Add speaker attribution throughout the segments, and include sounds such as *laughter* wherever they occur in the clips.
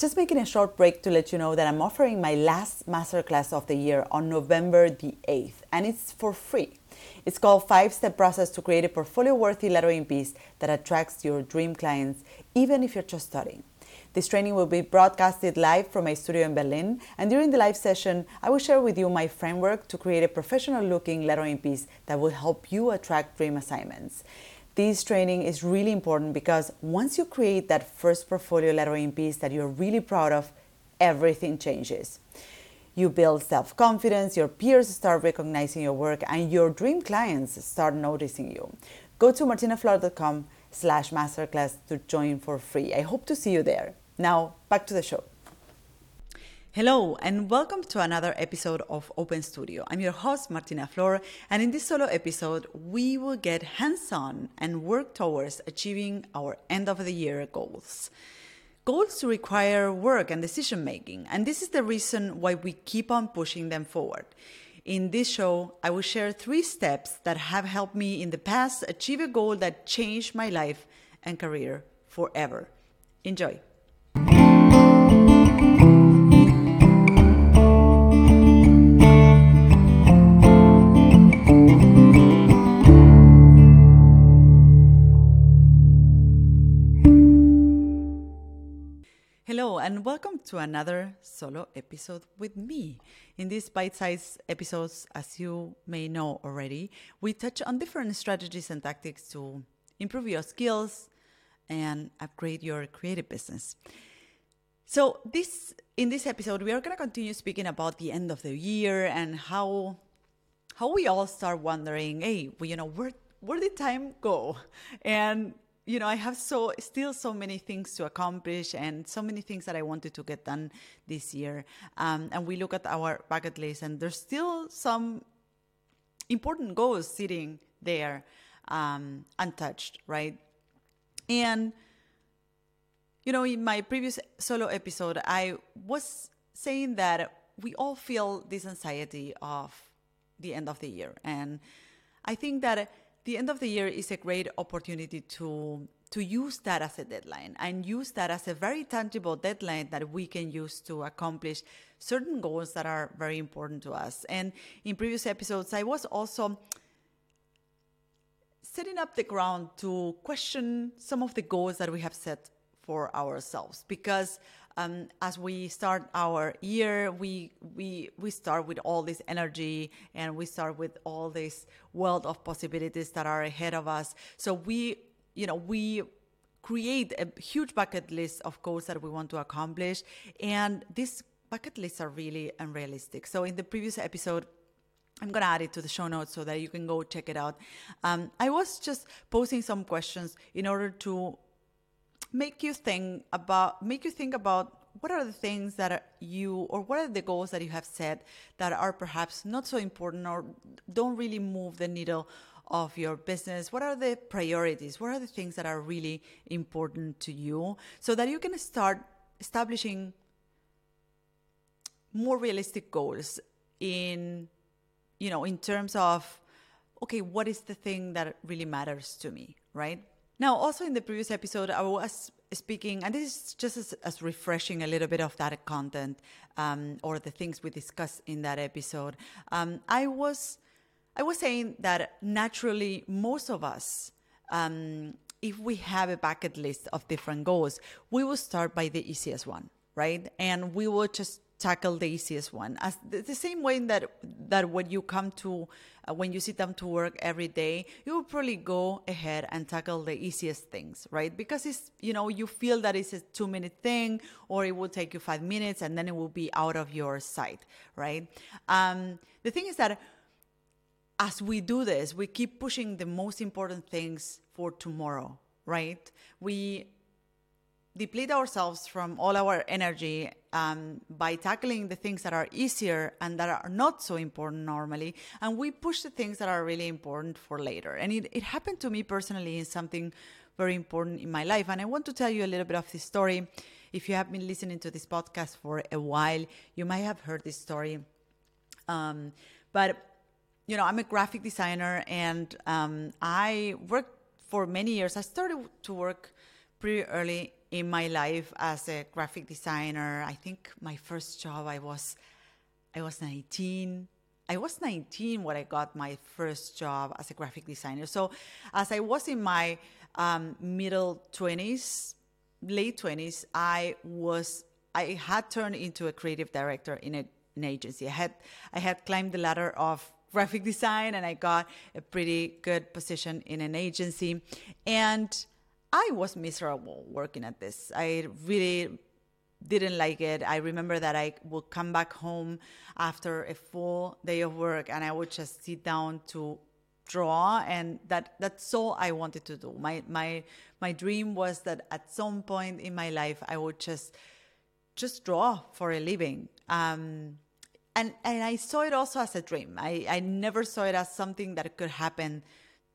Speaker 1: Just making a short break to let you know that I'm offering my last masterclass of the year on November the 8th, and it's for free. It's called Five Step Process to Create a Portfolio Worthy Lettering Piece that attracts your dream clients, even if you're just starting. This training will be broadcasted live from my studio in Berlin, and during the live session, I will share with you my framework to create a professional looking lettering piece that will help you attract dream assignments this training is really important because once you create that first portfolio lettering piece that you're really proud of, everything changes. You build self confidence, your peers start recognizing your work, and your dream clients start noticing you. Go to martinaflor.com slash masterclass to join for free. I hope to see you there. Now, back to the show. Hello, and welcome to another episode of Open Studio. I'm your host, Martina Flor, and in this solo episode, we will get hands on and work towards achieving our end of the year goals. Goals require work and decision making, and this is the reason why we keep on pushing them forward. In this show, I will share three steps that have helped me in the past achieve a goal that changed my life and career forever. Enjoy. And welcome to another solo episode with me. In these bite sized episodes, as you may know already, we touch on different strategies and tactics to improve your skills and upgrade your creative business. So, this in this episode, we are going to continue speaking about the end of the year and how how we all start wondering, hey, you know, where where did time go? And you know, I have so still so many things to accomplish and so many things that I wanted to get done this year. Um, and we look at our bucket list, and there's still some important goals sitting there um, untouched, right? And you know, in my previous solo episode, I was saying that we all feel this anxiety of the end of the year, and I think that the end of the year is a great opportunity to to use that as a deadline and use that as a very tangible deadline that we can use to accomplish certain goals that are very important to us. And in previous episodes, I was also setting up the ground to question some of the goals that we have set for ourselves because um, as we start our year, we we we start with all this energy and we start with all this world of possibilities that are ahead of us. So we, you know, we create a huge bucket list of goals that we want to accomplish, and these bucket lists are really unrealistic. So in the previous episode. I'm gonna add it to the show notes so that you can go check it out. Um, I was just posing some questions in order to make you think about make you think about what are the things that you or what are the goals that you have set that are perhaps not so important or don't really move the needle of your business? What are the priorities? What are the things that are really important to you so that you can start establishing more realistic goals in you know in terms of okay what is the thing that really matters to me right now, also in the previous episode, I was speaking, and this is just as, as refreshing a little bit of that content um, or the things we discussed in that episode. Um, I was I was saying that naturally, most of us, um, if we have a bucket list of different goals, we will start by the easiest one, right? And we will just tackle the easiest one. As the, the same way that that when you come to uh, when you sit down to work every day you will probably go ahead and tackle the easiest things right? Because it's you know you feel that it's a two minute thing or it will take you five minutes and then it will be out of your sight right? Um, the thing is that as we do this we keep pushing the most important things for tomorrow right? We deplete ourselves from all our energy um, by tackling the things that are easier and that are not so important normally. And we push the things that are really important for later. And it, it happened to me personally in something very important in my life. And I want to tell you a little bit of this story. If you have been listening to this podcast for a while, you might have heard this story. Um, but, you know, I'm a graphic designer and um, I worked for many years. I started to work pretty early in my life as a graphic designer. I think my first job I was I was 19. I was 19 when I got my first job as a graphic designer. So as I was in my um, middle 20s, late 20s, I was I had turned into a creative director in a, an agency. I had I had climbed the ladder of graphic design and I got a pretty good position in an agency and I was miserable working at this. I really didn't like it. I remember that I would come back home after a full day of work and I would just sit down to draw and that that's all I wanted to do. My my my dream was that at some point in my life I would just just draw for a living. Um, and and I saw it also as a dream. I, I never saw it as something that could happen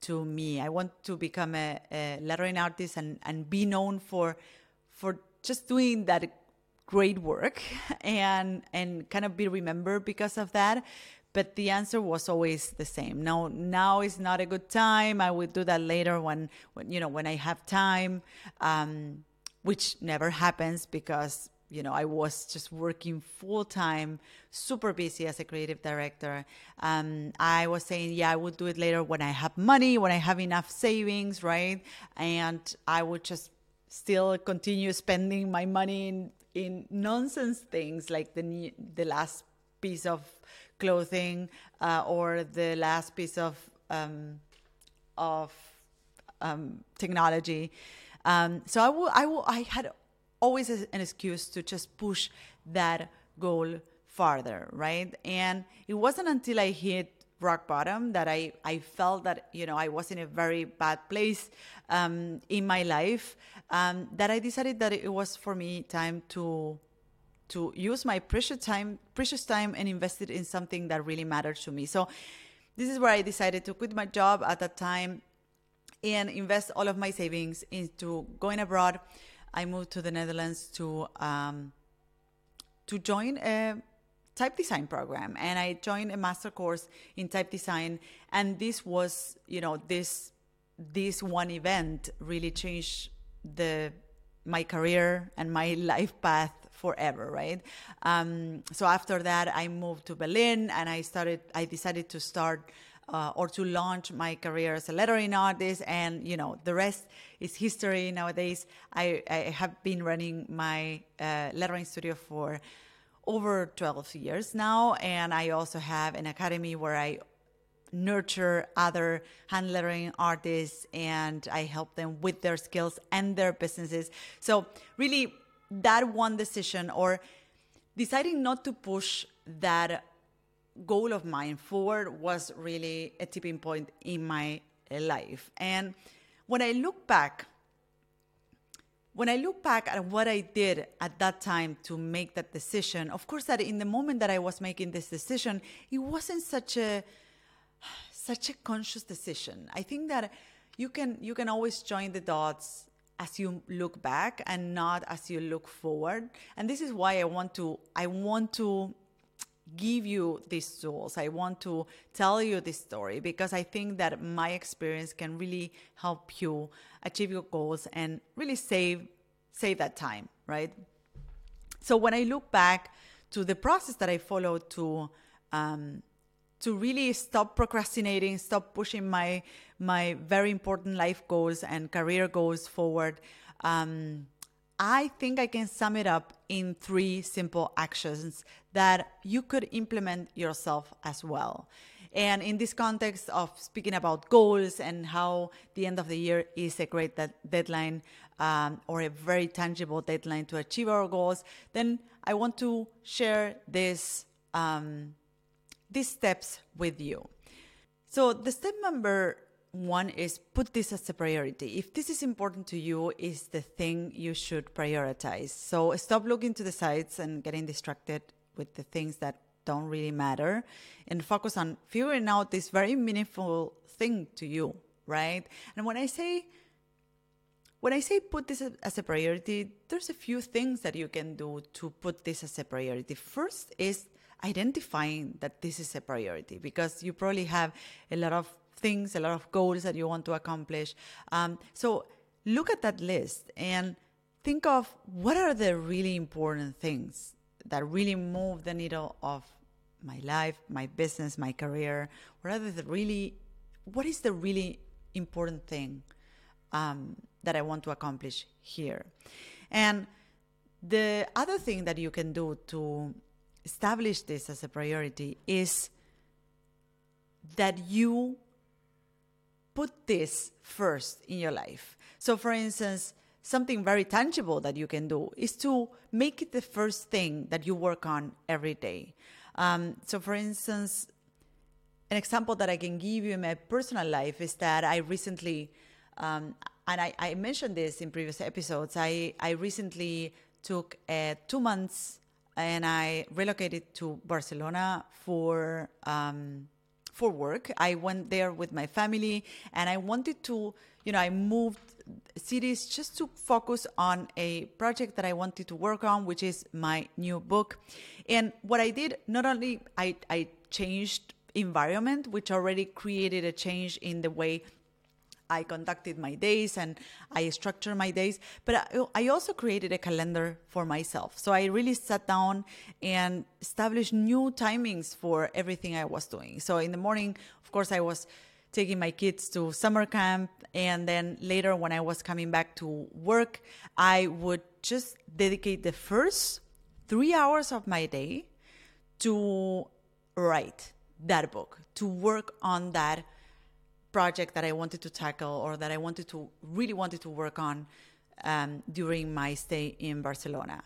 Speaker 1: to me. I want to become a, a lettering artist and, and be known for for just doing that great work *laughs* and and kind of be remembered because of that. But the answer was always the same. No, now is not a good time. I will do that later when, when you know when I have time, um, which never happens because you know, I was just working full time, super busy as a creative director. Um, I was saying, yeah, I would do it later when I have money, when I have enough savings, right? And I would just still continue spending my money in, in nonsense things like the the last piece of clothing uh, or the last piece of um, of um, technology. Um, so I had always an excuse to just push that goal farther, right? And it wasn't until I hit rock bottom that I, I felt that, you know, I was in a very bad place um, in my life um, that I decided that it was for me time to to use my precious time precious time and invest it in something that really mattered to me. So this is where I decided to quit my job at that time and invest all of my savings into going abroad I moved to the Netherlands to um, to join a type design program, and I joined a master course in type design. And this was, you know, this this one event really changed the my career and my *laughs* life path forever, right? Um, so after that, I moved to Berlin, and I started. I decided to start uh, or to launch my career as a lettering artist. And, you know, the rest is history nowadays. I, I have been running my uh, lettering studio for over 12 years now. And I also have an academy where I nurture other hand lettering artists and I help them with their skills and their businesses. So, really, that one decision or deciding not to push that goal of mine forward was really a tipping point in my life. And when I look back, when I look back at what I did at that time to make that decision, of course that in the moment that I was making this decision, it wasn't such a such a conscious decision. I think that you can you can always join the dots as you look back and not as you look forward. And this is why I want to I want to give you these tools. I want to tell you this story because I think that my experience can really help you achieve your goals and really save save that time, right? So when I look back to the process that I followed to um, to really stop procrastinating, stop pushing my my very important life goals and career goals forward. Um, I think I can sum it up in three simple actions that you could implement yourself as well. And in this context of speaking about goals and how the end of the year is a great deadline um, or a very tangible deadline to achieve our goals, then I want to share this, um, these steps with you. So the step number one is put this as a priority. If this is important to you, is the thing you should prioritize. So stop looking to the sides and getting distracted with the things that don't really matter and focus on figuring out this very meaningful thing to you, right? And when I say when I say put this as a priority, there's a few things that you can do to put this as a priority. First is identifying that this is a priority because you probably have a lot of things, a lot of goals that you want to accomplish. Um, so look at that list and think of what are the really important things that really move the needle of my life, my business, my career. What are the really, what is the really important thing um, that I want to accomplish here? And the other thing that you can do to establish this as a priority is that you put this first in your life. So, for instance, something very tangible that you can do is to make it the first thing that you work on every day. Um, so, for instance, an example that I can give you in my personal life is that I recently, um, and I, I, mentioned this in previous episodes, I, I recently took uh, two months and I relocated to Barcelona for um, for work. I went there with my family, and I wanted to, you know, I moved cities just to focus on a project that I wanted to work on, which is my new book. And what I did, not only I, I changed environment, which already created a change in the way I conducted my days and I structured my days, but I also created a calendar for myself. So I really sat down and established new timings for everything I was doing. So in the morning, of course, I was taking my kids to summer camp. And then later, when I was coming back to work, I would just dedicate the first three hours of my day to write that book, to work on that project that I wanted to tackle or that I wanted to really wanted to work on um, during my stay in Barcelona.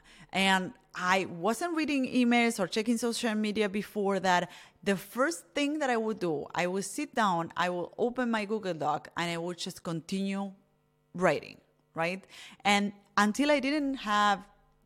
Speaker 1: And I wasn't reading emails or checking social media before that. The first thing that I would do, I would sit down, I will open my Google Doc, and I would just continue writing, right? And until I didn't have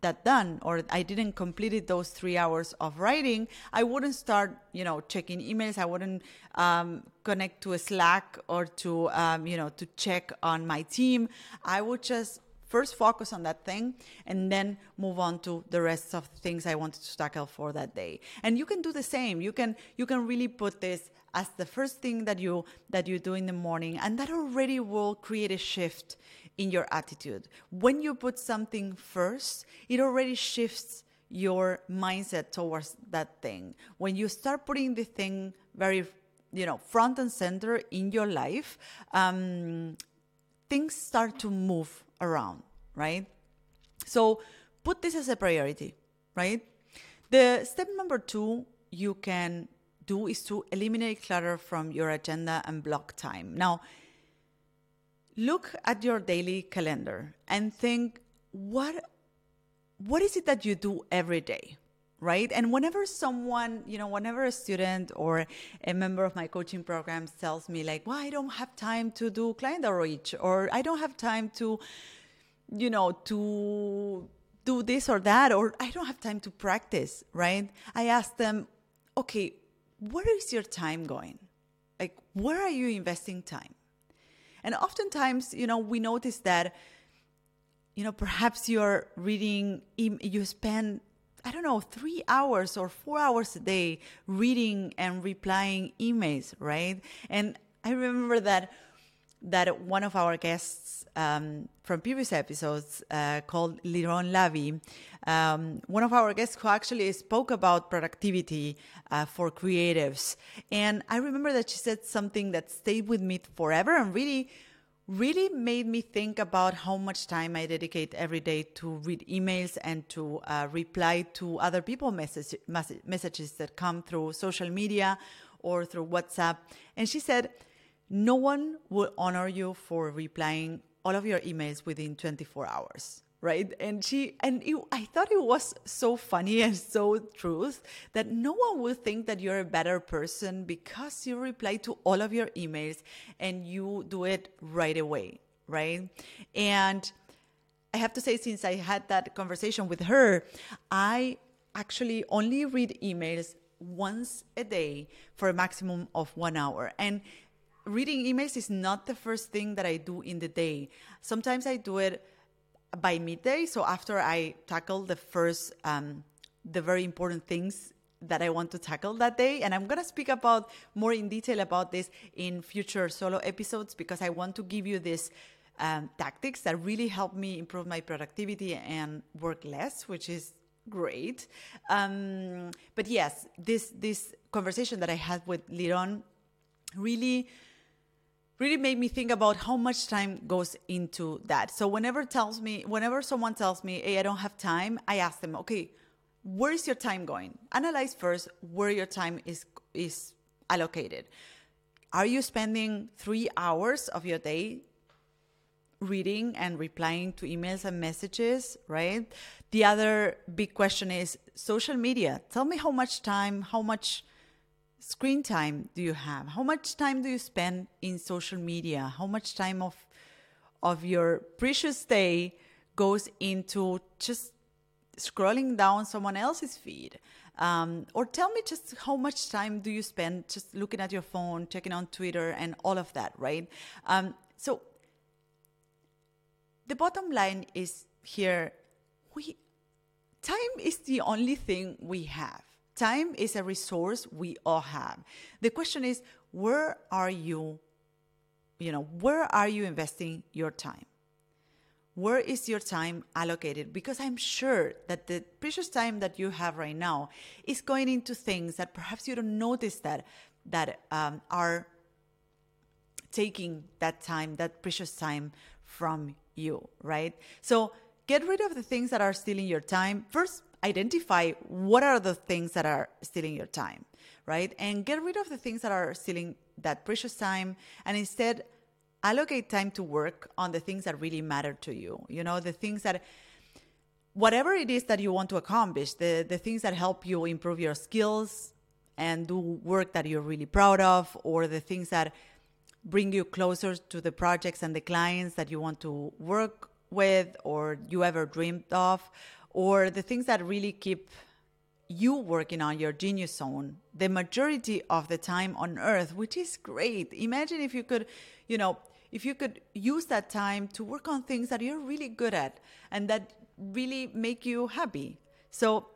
Speaker 1: that done or I didn't complete those three hours of writing, I wouldn't start, you know, checking emails. I wouldn't um, connect to a Slack or to, um, you know, to check on my team. I would just first focus on that thing and then move on to the rest of things I wanted to tackle for that day. And you can do the same. You can you can really put this as the first thing that you that you do in the morning and that already will create a shift in your attitude. When you put something first, it already shifts your mindset towards that thing. When you start putting the thing very you know front and center in your life um, things start to move around, right? So put this as a priority, right? The step number two you can do is to eliminate clutter from your agenda and block time. Now, look at your daily calendar and think what what is it that you do every day right and whenever someone you know whenever a student or a member of my coaching program tells me like well i don't have time to do client outreach or i don't have time to you know, to do this or that, or I don't have time to practice, right? I ask them, okay, where is your time going? Like, where are you investing time? And oftentimes, you know, we notice that, you know, perhaps you're reading, you spend, I don't know, three hours or four hours a day reading and replying emails, right? And I remember that that one of our guests um, from previous episodes uh, called Liron Lavi, um, one of our guests who actually spoke about productivity uh, for creatives. And I remember that she said something that stayed with me forever and really, really made me think about how much time I dedicate every day to read emails and to uh, reply to other people message, messages that come through social media or through WhatsApp. And she said, no one will honor you for replying all of your emails within 24 hours right? And she and it, i thought it was so funny and so truth that no one will think that you're a better person because you reply to all of your emails and you do it right away right? And i have to say since i had that conversation with her i actually only read emails once a day for a maximum of one hour. And reading emails is not the first thing that I do in the day. Sometimes I do it by midday. So after I tackle the first, um, the very important things that I want to tackle that day. And I'm going to speak about more in detail about this in future solo episodes because I want to give you this um, tactics that really help me improve my productivity and work less, which is great. Um, but yes, this this conversation that I had with Liron really really made me think about how much time goes into that. So whenever tells me, whenever someone tells me, "Hey, I don't have time," I ask them, "Okay, where is your time going?" Analyze first where your time is is allocated. Are you spending 3 hours of your day reading and replying to emails and messages, right? The other big question is social media. Tell me how much time, how much screen time do you have? How much time do you spend in social media? How much time of of your precious day goes into just scrolling down someone else's feed? Um, or tell me just how much time do you spend just looking at your phone, checking on Twitter, and all of that, right? Um, so the bottom line is here: we time is the only thing we have Time is a resource we all have. The question is, where are you, you know, where are you investing your time? Where is your time allocated? Because I'm sure that the precious time that you have right now is going into things that perhaps you don't notice that that um, are taking that time, that precious time from you, right? So get rid of the things that are stealing your time. First, identify what are the things that are stealing your time, right? And get rid of the things that are stealing that precious time and instead allocate time to work on the things that really matter to you. You know, the things that whatever it is that you want to accomplish, the the things that help you improve your skills and do work that you're really proud of or the things that bring you closer to the projects and the clients that you want to work with or you ever dreamed of or the things that really keep you working on your genius zone the majority of the time on earth which is great. Imagine if you could you know if you could use that time to work on things that you're really good at and that really make you happy. So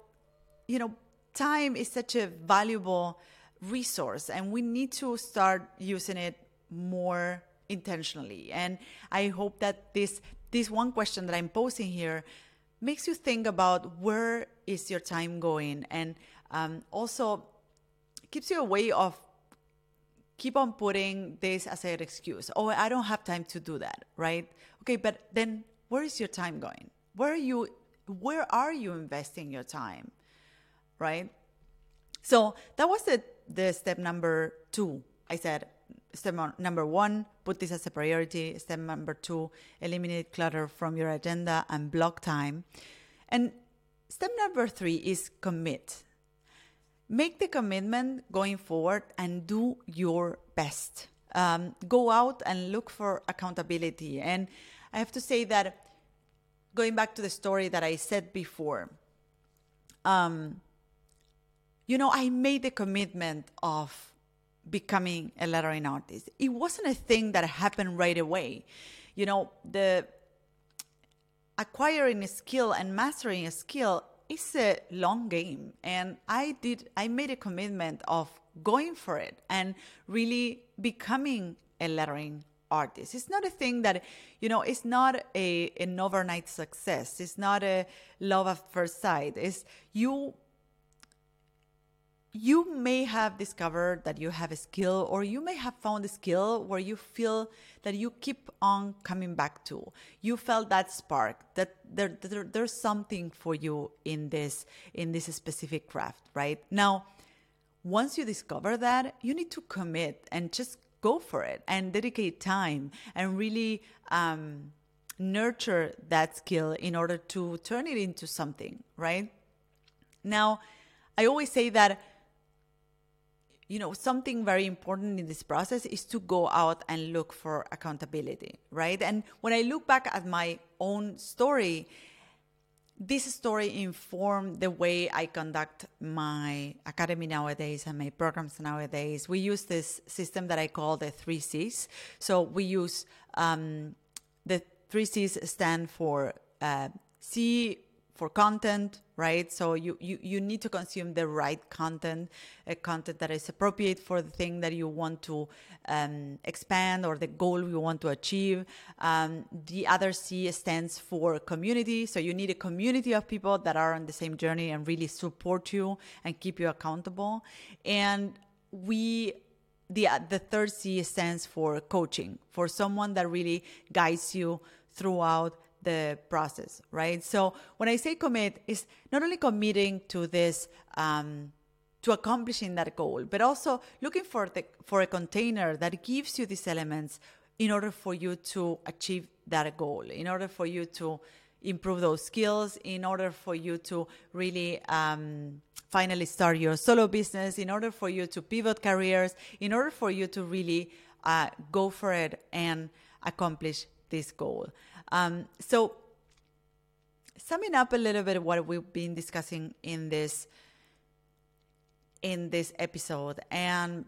Speaker 1: you know time is such a valuable resource and we need to start using it more intentionally. And i hope that this this one question that i'm posing here makes you think about where is your time going and um, also keeps you a way of keep on putting this as an excuse. Oh i don't have time to do that right? Okay but then where is your time going? Where are you where are you investing your time right? So that was the the step number two. I said step number one, put this as a priority. Step number two, eliminate clutter from your agenda and block time. And step number three is commit. Make the commitment going forward and do your best. Um, go out and look for accountability. And I have to say that going back to the story that I said before, um, you know, I made the commitment of becoming a lettering artist. It wasn't a thing that happened right away. You know, the acquiring a skill and mastering a skill is a long game. And I did, I made a commitment of going for it and really becoming a lettering artist. It's not a thing that, you know, it's not a, an overnight success. It's not a love at first sight. It's you you may have discovered that you have a skill or you may have found a skill where you feel that you keep on coming back to. You felt that spark that there, there, there's something for you in this in this specific craft right? Now once you discover that you need to commit and just go for it and dedicate time and really um, nurture that skill in order to turn it into something right? Now i always say that you know something very important in this process is to go out and look for accountability right? And when i look back at my own story this story informed the way i conduct my academy nowadays and my programs nowadays. We use this system that i call the three c's. So we use um, the three c's stand for uh, c for content, right? So you, you, you need to consume the right content, a content that is appropriate for the thing that you want to um, expand or the goal you want to achieve. Um, the other C stands for community. So you need a community of people that are on the same journey and really support you and keep you accountable. And we the the third C stands for coaching, for someone that really guides you throughout the process, right? So when I say commit, is not only committing to this, um, to accomplishing that goal, but also looking for the for a container that gives you these elements in order for you to achieve that goal, in order for you to improve those skills, in order for you to really um, finally start your solo business, in order for you to pivot careers, in order for you to really uh, go for it and accomplish this goal. Um, so, summing up a little bit what we've been discussing in this in this episode, and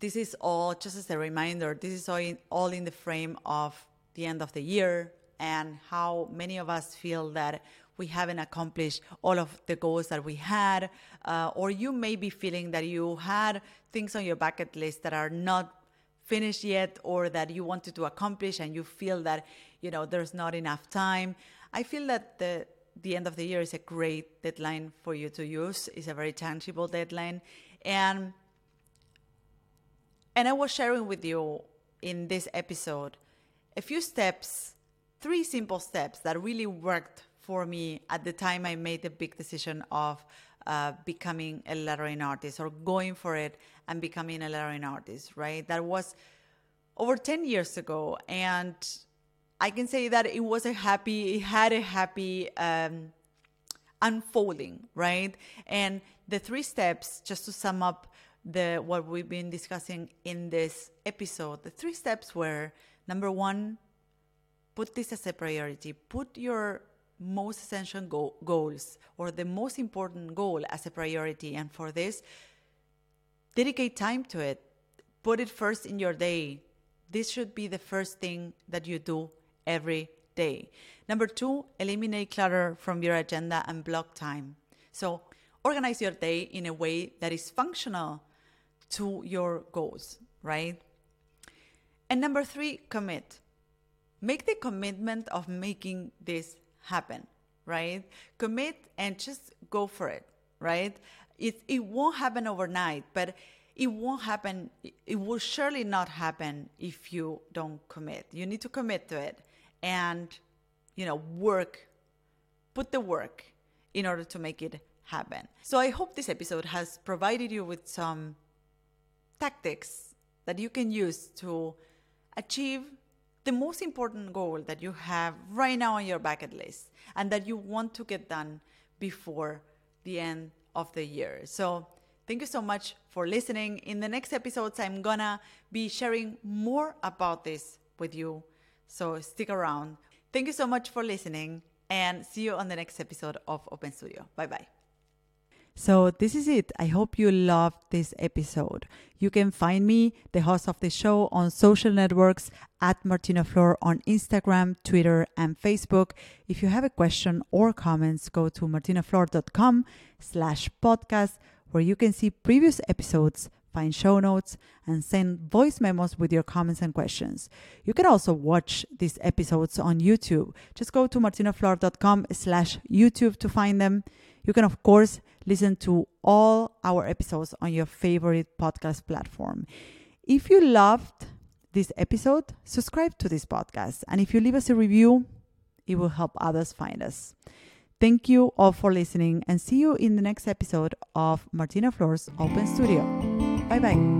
Speaker 1: this is all just as a reminder. This is all in, all in the frame of the end of the year and how many of us feel that we haven't accomplished all of the goals that we had, uh, or you may be feeling that you had things on your bucket list that are not finished yet or that you wanted to accomplish and you feel that you know there's not enough time i feel that the the end of the year is a great deadline for you to use it's a very tangible deadline and and i was sharing with you in this episode a few steps three simple steps that really worked for me at the time i made the big decision of uh, becoming a lettering artist or going for it and becoming a lettering artist, right? That was over 10 years ago. And I can say that it was a happy, it had a happy um, unfolding, right? And the three steps, just to sum up the what we've been discussing in this episode, the three steps were number one, put this as a priority. Put your most essential go- goals or the most important goal as a priority. And for this, dedicate time to it. Put it first in your day. This should be the first thing that you do every day. Number two, eliminate clutter from your agenda and block time. So, organize your day in a way that is functional to your goals, right? And number three, commit. Make the commitment of making this happen, right? Commit and just go for it, right? It, it won't happen overnight, but it won't happen. It will surely not happen if you don't commit. You need to commit to it and, you know, work, put the work in order to make it happen. So I hope this episode has provided you with some tactics that you can use to achieve the most important goal that you have right now on your bucket list and that you want to get done before the end of the year. So, thank you so much for listening. In the next episodes, I'm gonna be sharing more about this with you. So, stick around. Thank you so much for listening and see you on the next episode of Open Studio. Bye bye. So, this is it. I hope you loved this episode. You can find me, the host of the show, on social networks at Martina Flor on Instagram, Twitter, and Facebook. If you have a question or comments, go to martinaflor.com slash podcast, where you can see previous episodes, find show notes, and send voice memos with your comments and questions. You can also watch these episodes on YouTube. Just go to martinaflor.com slash YouTube to find them. You can, of course, listen to all our episodes on your favorite podcast platform. If you loved this episode, subscribe to this podcast. And if you leave us a review, it will help others find us. Thank you all for listening and see you in the next episode of Martina Flor's Open Studio. Bye bye.